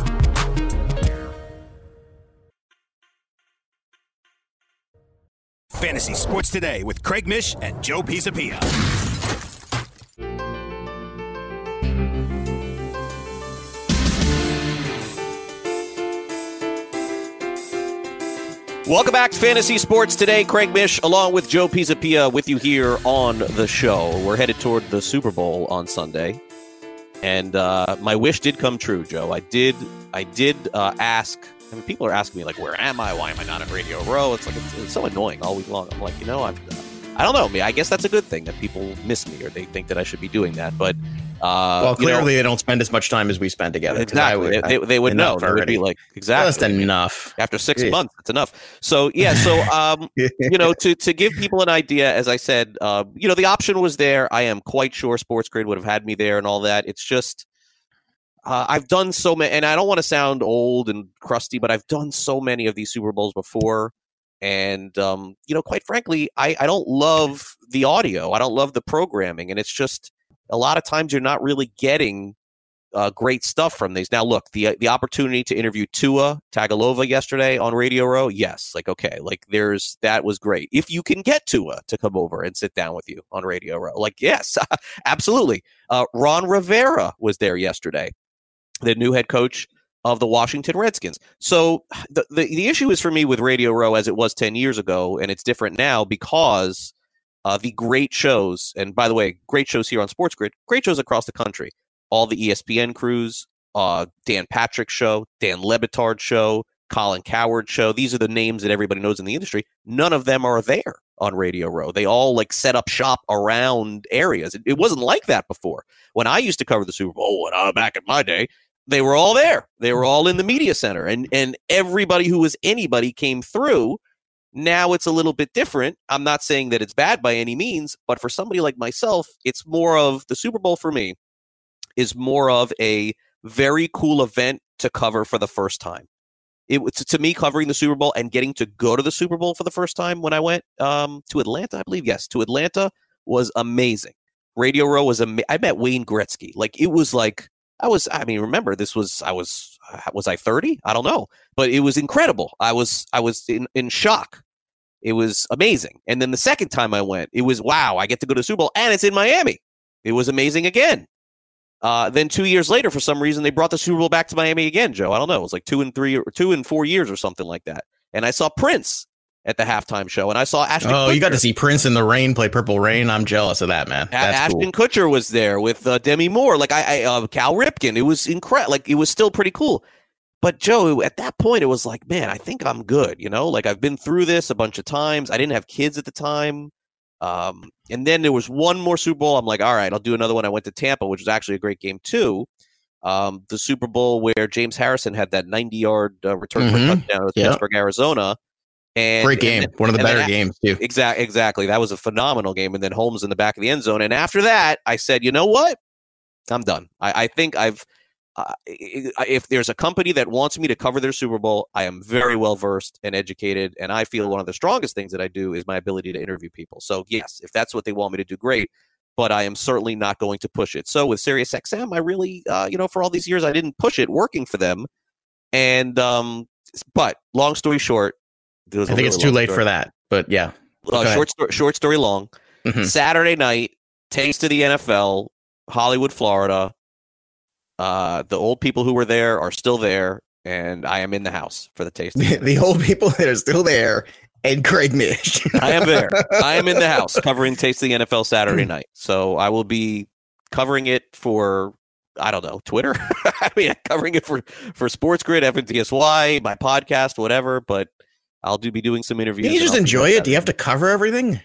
Fantasy Sports Today with Craig Mish and Joe Pisapia.
Welcome back to Fantasy Sports Today. Craig Mish, along with Joe Pisapia, with you here on the show. We're headed toward the Super Bowl on Sunday, and uh, my wish did come true, Joe. I did, I did uh, ask. I mean, people are asking me like, "Where am I? Why am I not at Radio Row?" It's like it's, it's so annoying all week long. I'm like, you know, I've, I don't know. Me, I guess that's a good thing that people miss me or they think that I should be doing that. But uh,
well, clearly
you know,
they don't spend as much time as we spend together. I
Exactly.
would-
they, they would know. They would be like, exactly.
Just enough.
After six
Jeez.
months, it's enough. So yeah, so [laughs] um, you know, to to give people an idea, as I said, uh, you know, the option was there. I am quite sure Sports Grid would have had me there and all that. It's just uh, I've done so many, and I don't want to sound old and crusty, but I've done so many of these Super Bowls before. And um, you know, quite frankly, I, I don't love the audio. I don't love the programming, and it's just a lot of times you're not really getting uh, great stuff from these. Now, look, the the opportunity to interview Tua Tagovailoa yesterday on Radio Row, yes, like okay, like there's that was great. If you can get Tua to come over and sit down with you on Radio Row, like yes, [laughs] absolutely. Uh, Ron Rivera was there yesterday, the new head coach of the Washington Redskins. So the, the the issue is for me with Radio Row as it was ten years ago, and it's different now because uh, the great shows, and by the way, great shows here on Sports Grid, great shows across the country. All the ESPN crews, uh, Dan Patrick show, Dan Le Batard show, Colin Cowherd show. These are the names that everybody knows in the industry. None of them are there on Radio Row. They all like set up shop around areas. It, it wasn't like that before. When I used to cover the Super Bowl, when I back in my day, they were all there. They were all in the media center, and and everybody who was anybody came through. Now it's a little bit different. I'm not saying that it's bad by any means, but for somebody like myself, it's more of the Super Bowl for me is more of a very cool event to cover for the first time. It was to me covering the Super Bowl and getting to go to the Super Bowl for the first time when I went um, to Atlanta, I believe. Yes, to Atlanta was amazing. Radio Row was ama- I met Wayne Gretzky. Like it was like I was. I mean, remember this was I was was I thirty? I don't know, but it was incredible. I was I was in in shock. it was amazing. And then the second time I went, it was wow, I get to go to Super Bowl and it's in Miami. It was amazing again. Uh, then two years later, for some reason, they brought the Super Bowl back to Miami again. Joe, I don't know, it was like two and three or two and four years or something like that. And I saw Prince at the halftime show, and I saw Ashton.
Oh,
Kutcher.
you got to see Prince in the rain play Purple Rain. I'm jealous of that, man.
A- Ashton
cool.
Kutcher was there with uh, Demi Moore, like I, I uh, Cal Ripken. It was incredible. Like it was still pretty cool. But Joe, at that point, it was like, man, I think I'm good. You know, like I've been through this a bunch of times. I didn't have kids at the time. Um, and then there was one more Super Bowl. I'm like, all right, I'll do another one. I went to Tampa, which was actually a great game too. Um, the Super Bowl where James Harrison had that 90 yard uh, return for a
Mhm.
touchdown with
Yep.
Pittsburgh, Arizona. And
Great game.
and
One of the
then
better games too.
Exactly, exactly. That was a phenomenal game. And then Holmes in the back of the end zone. And after that, I said, you know what? I'm done. I, I think I've. Uh, if there's a company that wants me to cover their Super Bowl, I am very well versed and educated, and I feel one of the strongest things that I do is my ability to interview people. So yes, if that's what they want me to do, great. But I am certainly not going to push it. So with SiriusXM, I really, uh, you know, for all these years, I didn't push it working for them. And um, but long story short,
I think
really
it's too late
story.
for that, but yeah.
Uh, short story, short story long.
Mhm.
Saturday night, taste of the NFL, Hollywood, Florida. Uh, the old people who were there are still there, and I am in the house for the taste. of
the, the old people that are still there, and Craig Mish.
I am there. I am in the [laughs] house covering Taste of the NFL Saturday night. So I will be covering it for I don't know Twitter. [laughs] I mean, covering it for for Sports Grid, FNTSY, my podcast, whatever. But I'll do be doing some interviews.
Can you just enjoy it? Do you have to cover everything?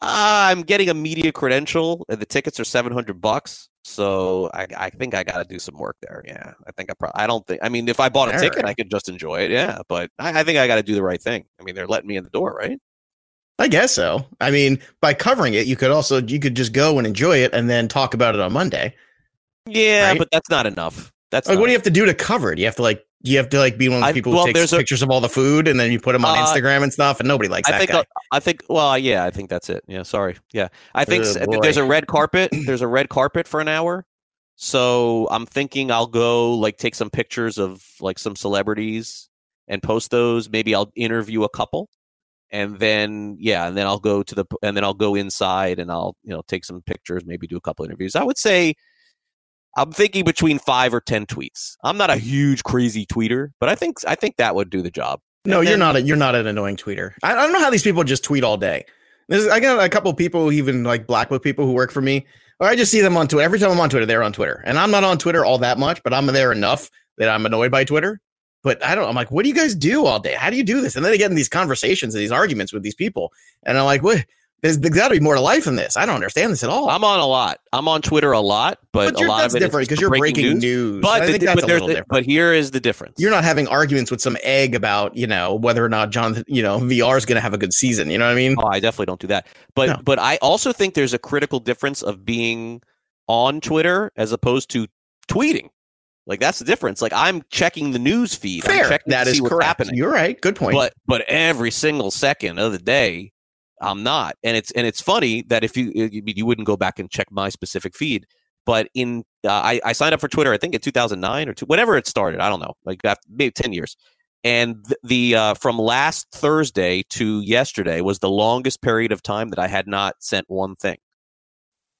Uh, I'm getting a media credential. and The tickets are seven hundred bucks, so I, I think I got to do some work there. Yeah, I think I probably. I don't think. I mean, if I bought a
All
ticket. I could just enjoy it. Yeah, but I, I think I got to do the right thing. I mean, they're letting me in the door, right?
I guess so. I mean, by covering it, you could also you could just go and enjoy it and then talk about it on Monday.
Yeah,
Right?
but that's not enough. That's
Like, what do you have to do to cover it? You have to like you have to like be one of those
I-
people
well,
who takes
there's a-
pictures of all the food and then you put them on
Uh,
Instagram and stuff, and nobody likes
I
that
think
guy.
uh, I think well yeah I think that's it. Yeah sorry. Yeah. I think
Oh,
there's a red carpet there's a red carpet for an hour. So I'm thinking I'll go like take some pictures of like some celebrities and post those. Maybe I'll interview a couple and then yeah and then I'll go to the and then I'll go inside and I'll you know take some pictures maybe do a couple interviews. I would say I'm thinking between five or ten tweets I'm not a huge crazy tweeter but I think I think that would do the job
No,
And
you're
then-
not. A, you're not an annoying tweeter. I, I don't know how these people just tweet all day. There's, I got a couple of people, even like Blackbook people who work for me, or I just see them on Twitter. Every time I'm on Twitter, they're on Twitter, and I'm not on Twitter all that much, but I'm there enough that I'm annoyed by Twitter. But I don't. I'm like, what do you guys do all day? How do you do this? And then they get in these conversations and these arguments with these people, and I'm like, what? There's, there's got to be more to life than this. I don't understand this at all.
I'm on a lot. I'm on Twitter a lot, but,
But
a lot of it is
different
just
'cause
the
you're breaking news.
But
I
the,
think that's
but
a little
the,
different.
but here is the difference.
You're not having arguments with some egg about you know whether or not John you know VR is going to have a good season. You know what I mean?
Oh, I definitely don't do that. But
No.
but I also think there's a critical difference of being on Twitter as opposed to tweeting. Like that's the difference. Like I'm checking the news feed. I'm
Fair.
checking
That
to
is
see what's
correct.
happening.
You're right. Good point.
But but every single second of the day, I'm not. And it's and it's funny that if you you, you wouldn't go back and check my specific feed, but in uh, I I signed up for Twitter I think in 2009 or two, whenever it started. I don't know, like after, maybe 10 years. And th- the uh, from last Thursday to yesterday was the longest period of time that I had not sent one thing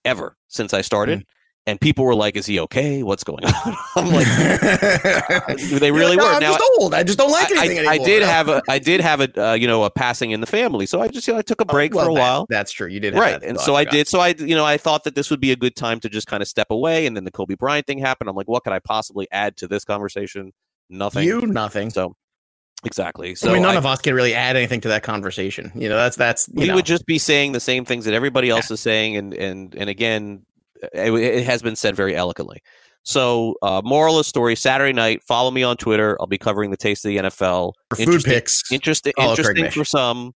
ever since I started.
Mm.
And people were like, "Is he okay? What's going on?" [laughs] I'm like, [laughs] they really
You're
were.
I'm
Now,
just old. I just don't like
I-
anything
I, I
anymore."
did have a I did have a uh, you know a passing in the family, so I just you know I took a break
Oh, Well,
for a
that-
while.
That's true. You did,
Right, and so I
forgot.
did. So I, you know, I thought that this would be a good time to just kind of step away, and then the Kobe Bryant thing happened. I'm like, what could I possibly add to this conversation? Nothing.
You nothing.
So exactly. So
I mean, none
I-
of us can really add anything to that conversation. You know, that's that's you
we
know.
would just be saying the same things that everybody else is saying, and and and again, it, it has been said very eloquently. So, uh, moral of the story: Saturday night, follow me on Twitter. I'll be covering the taste of the NFL.
For food
Interesting-
picks,
Interesting,
follow Craig
interesting for some.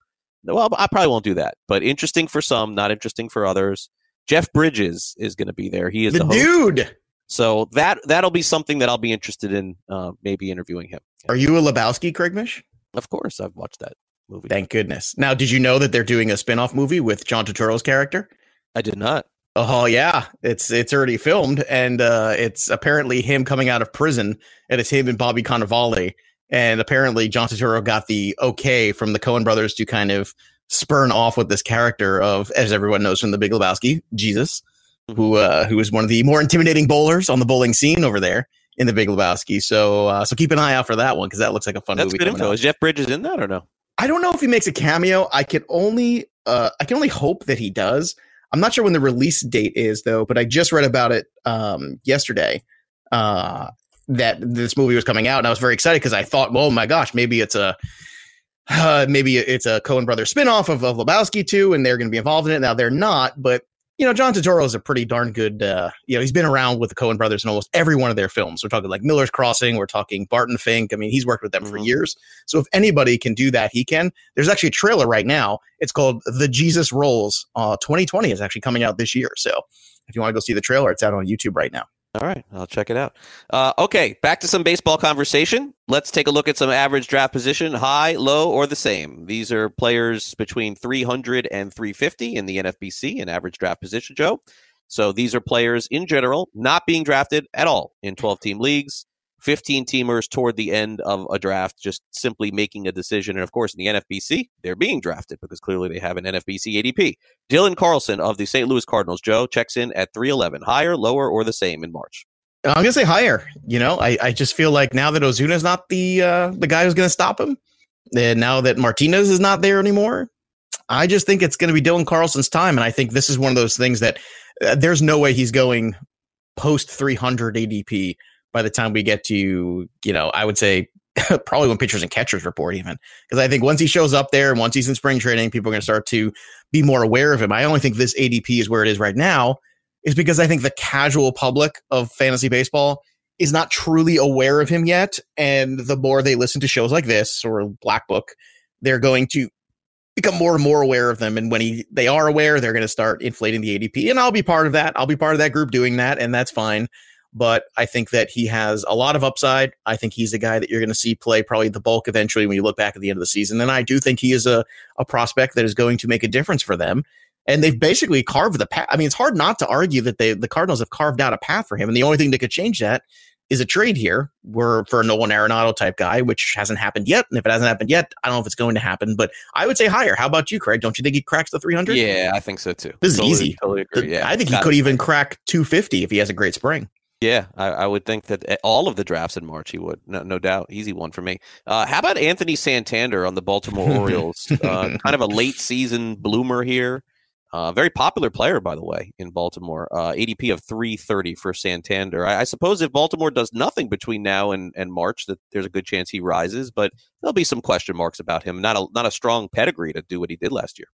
Well, I probably won't do that, but interesting for some, not interesting for others. Jeff Bridges is going to be there. He is
the,
the, host.
dude.
So that that'll be something that I'll be interested in, uh, maybe interviewing him.
Are you a Lebowski, Craig Mish?
Of course, I've watched that movie.
Thank goodness. Now, did you know that they're doing a spin-off movie with John Turturro's character?
I did not.
Oh yeah, it's it's already filmed, and uh, it's apparently him coming out of prison, and it's him and Bobby Cannavale, and apparently John Turturro got the okay from the Coen brothers to kind of spurn off with this character of, as everyone knows from the Big Lebowski, Jesus, who uh, who is one of the more intimidating bowlers on the bowling scene over there in the Big Lebowski. So uh, so keep an eye out for that one because that looks like a fun
That's
movie.
good info.
out.
Is Jeff Bridges in that or no?
I don't know if he makes a cameo. I can only uh, I can only hope that he does. I'm not sure when the release date is though, but I just read about it um, yesterday. Uh, that this movie was coming out, and I was very excited because I thought, oh my gosh, maybe it's a uh, maybe it's a Coen brother spinoff of, of Lebowski too, and they're going to be involved in it. Now they're not, but you know, John Turturro is a pretty darn good. Uh, you know, he's been around with the Coen Brothers in almost every one of their films. We're talking like Miller's Crossing. We're talking Barton Fink. I mean, he's worked with them for years. So if anybody can do that, he can. There's actually a trailer right now. It's called The Jesus Rolls. Uh, 2020 is actually coming out this year. So if you want to go see the trailer, it's out on YouTube right now.
All right, I'll check it out. Uh, okay, back to some baseball conversation. Let's take a look at some average draft position high, low, or the same. These are players between 300 and 350 in the NFBC in average draft position, Joe. So these are players in general not being drafted at all in 12 team leagues, 15 teamers toward the end of a draft, just simply making a decision. And of course, in the NFBC, they're being drafted because clearly they have an NFBC ADP. Dylan Carlson of the St. Louis Cardinals, Joe, checks in at 311. Higher, lower, or the same in March?
I'm gonna say higher. You know, I, I just feel like now that Ozuna's not the uh, the guy who's gonna stop him, and now that Martinez is not there anymore, I just think it's gonna be Dylan Carlson's time. And I think this is one of those things that uh, there's no way he's going post 300 ADP by the time we get to you know I would say [laughs] probably when pitchers and catchers report even because I think once he shows up there and once he's in spring training, people are going to start to be more aware of him. I only think this ADP is where it is right now is because I think the casual public of fantasy baseball is not truly aware of him yet. And the more they listen to shows like this or Black Book, they're going to become more and more aware of them. And when he they are aware, they're going to start inflating the ADP. And I'll be part of that. I'll be part of that group doing that, and that's fine. But I think that he has a lot of upside. I think he's a guy that you're going to see play probably the bulk eventually when you look back at the end of the season. And I do think he is a, a prospect that is going to make a difference for them and they've basically carved the path. I mean, it's hard not to argue that they the Cardinals have carved out a path for him, and the only thing that could change that is a trade here, where for a Nolan Arenado type guy, which hasn't happened yet. And if it hasn't happened yet, I don't know if it's going to happen, but I would say higher. How about you, Craig? Don't you think he cracks the 300?
Yeah, I think so too.
This is easy.
Totally agree. Yeah,
I think he could even crack 250 if he has a great spring.
Yeah, I, I would think that eh, all of the drafts in March he would. No, no doubt. Easy one for me. Uh, how about Anthony Santander on the Baltimore [laughs] Orioles? uh, kind of a late season bloomer here. Uh, very popular player, by the way, in Baltimore. Uh, ADP of 330 for Santander. I, I suppose if Baltimore does nothing between now and, and March, that there's a good chance he rises, but there'll be some question marks about him. Not a not a strong pedigree to do what he did last year.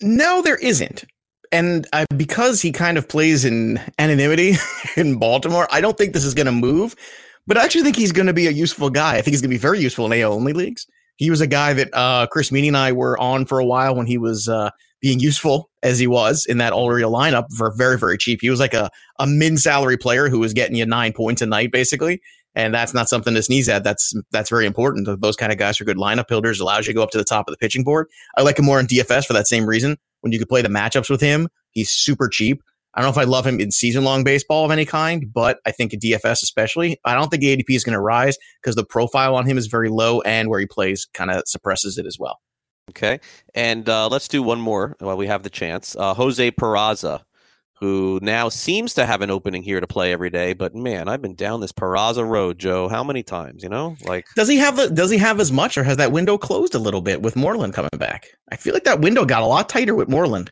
No, there isn't. And uh, because he kind of plays in anonymity [laughs] in Baltimore, I don't think this is going to move. But I actually think he's going to be a useful guy. I think he's going to be very useful in AL only leagues. He was a guy that uh, Chris Meany and I were on for a while when he was uh, being useful as he was in that all real lineup for very, very cheap. He was like a, a min salary player who was getting you nine points a night, basically. And that's not something to sneeze at. That's that's very important. Those kind of guys are good lineup builders, allows you to go up to the top of the pitching board. I like him more in DFS for that same reason. When you could play the matchups with him, he's super cheap. I don't know if I love him in season long baseball of any kind, but I think in DFS especially, I don't think the ADP is going to rise because the profile on him is very low and where he plays kind of suppresses it as well.
Okay. And uh, let's do one more while we have the chance. Uh, Jose Peraza, who now seems to have an opening here to play every day, but man, I've been down this Peraza road, Joe, how many times, you know? Like
Does he have the does he have as much or has that window closed a little bit with Moreland coming back? I feel like that window got a lot tighter with Moreland.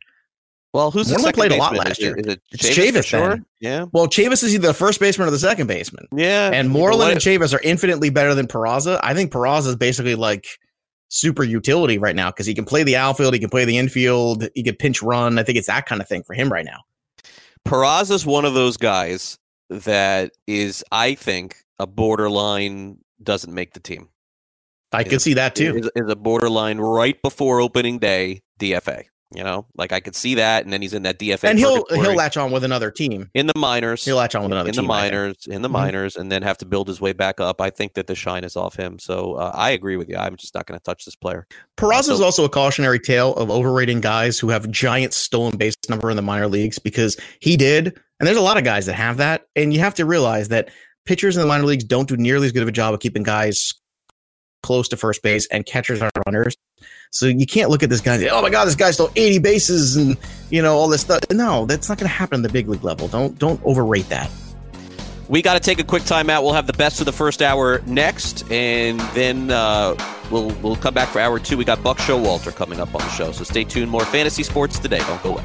Well, who's the
Moreland played a lot last year.
is it
it's
Chavis for
Chavis
sure? Yeah.
Well, Chavis is either the first baseman or the second baseman.
Yeah.
And Moreland and Chavis are infinitely better than Peraza. I think Peraza is basically like super utility right now because he can play the outfield, he can play the infield, he can pinch run. I think it's that kind of thing for him right now.
Peraza's one of those guys that is, I think, a borderline doesn't make the team.
I can see that too.
Is, is a borderline right before opening day DFA. You know, like I could see that, and then he's in that DFA.
and he'll
purgatory
he'll latch on with another team.
in the minors.
He'll latch on with another team.
in
team.
the minors, in the
Mhm.
minors, and then have to build his way back up. I think that the shine is off him. So uh, I agree with you. I'm just not going to touch this player.
Peraza is
So-
also a cautionary tale of overrating guys who have giant stolen base number in the minor leagues because he did, and there's a lot of guys that have that, and you have to realize that pitchers in the minor leagues don't do nearly as good of a job of keeping guys close to first base and catchers are runners. So you can't look at this guy and say, "Oh my God, this guy stole 80 bases and you know all this stuff." No, that's not going to happen in the big league level. Don't don't overrate that.
We got to take a quick timeout. We'll have the best of the first hour next, and then uh, we'll we'll come back for hour two. We got Buck Showalter coming up on the show, so stay tuned. More fantasy sports today. Don't go away.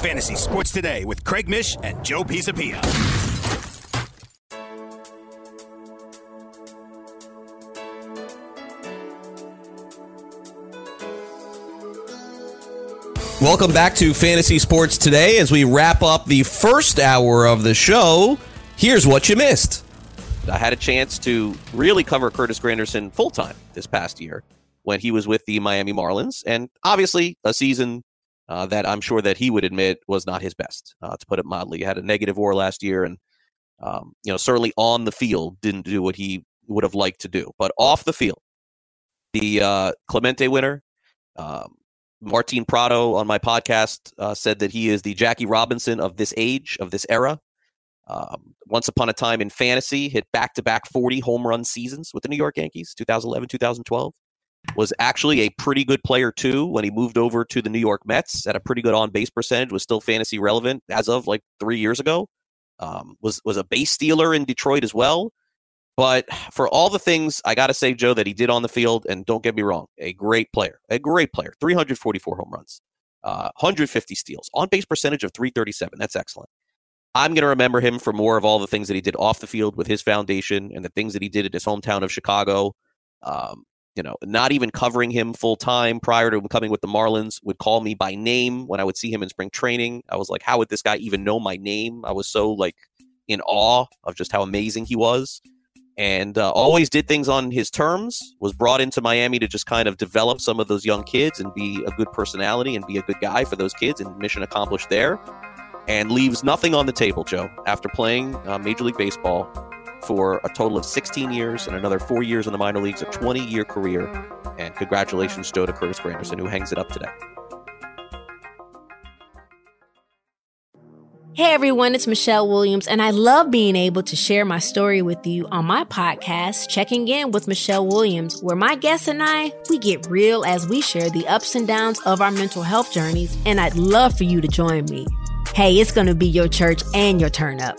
Fantasy Sports Today with Craig Mish and Joe Pisapia.
Welcome back to Fantasy Sports Today as we wrap up the first hour of the show. Here's what you missed. I had a chance to really cover Curtis Granderson full time this past year when he was with the Miami Marlins, and obviously a season uh, that I'm sure that he would admit was not his best, uh, to put it mildly. He had a negative WAR last year, and um, you know certainly on the field didn't do what he would have liked to do, but off the field, the uh, Clemente winner. Um, Martin Prado on my podcast uh, said that he is the Jackie Robinson of this age, of this era. Um, once upon a time in fantasy, hit back to back 40 home run seasons with the New York Yankees, 2011, 2012. Was actually a pretty good player too when he moved over to the New York Mets at a pretty good on base percentage, was still fantasy relevant as of like three years ago. Um, was was a base stealer in Detroit as well. But for all the things I got to say, Joe, that he did on the field, and don't get me wrong, a great player, a great player, 344 home runs, uh, 150 steals, on base percentage of 337. That's excellent. I'm going to remember him for more of all the things that he did off the field with his foundation and the things that he did at his hometown of Chicago. Um, you know, not even covering him full time prior to him coming with the Marlins, would call me by name when I would see him in spring training. I was like, how would this guy even know my name? I was so like in awe of just how amazing he was and uh, always did things on his terms. Was brought into Miami to just kind of develop some of those young kids and be a good personality and be a good guy for those kids, and mission accomplished there. And leaves nothing on the table, Joe, after playing uh, Major League Baseball for a total of 16 years and another four years in the minor leagues, a 20 year career. And congratulations, Joe, to Curtis Granderson, who hangs it up today.
Hey everyone, it's Michelle Williams, and I love being able to share my story with you on my podcast, Checking In with Michelle Williams, where my guests and I, we get real as we share the ups and downs of our mental health journeys, and I'd love for you to join me. Hey, it's going to be your church and your turn up.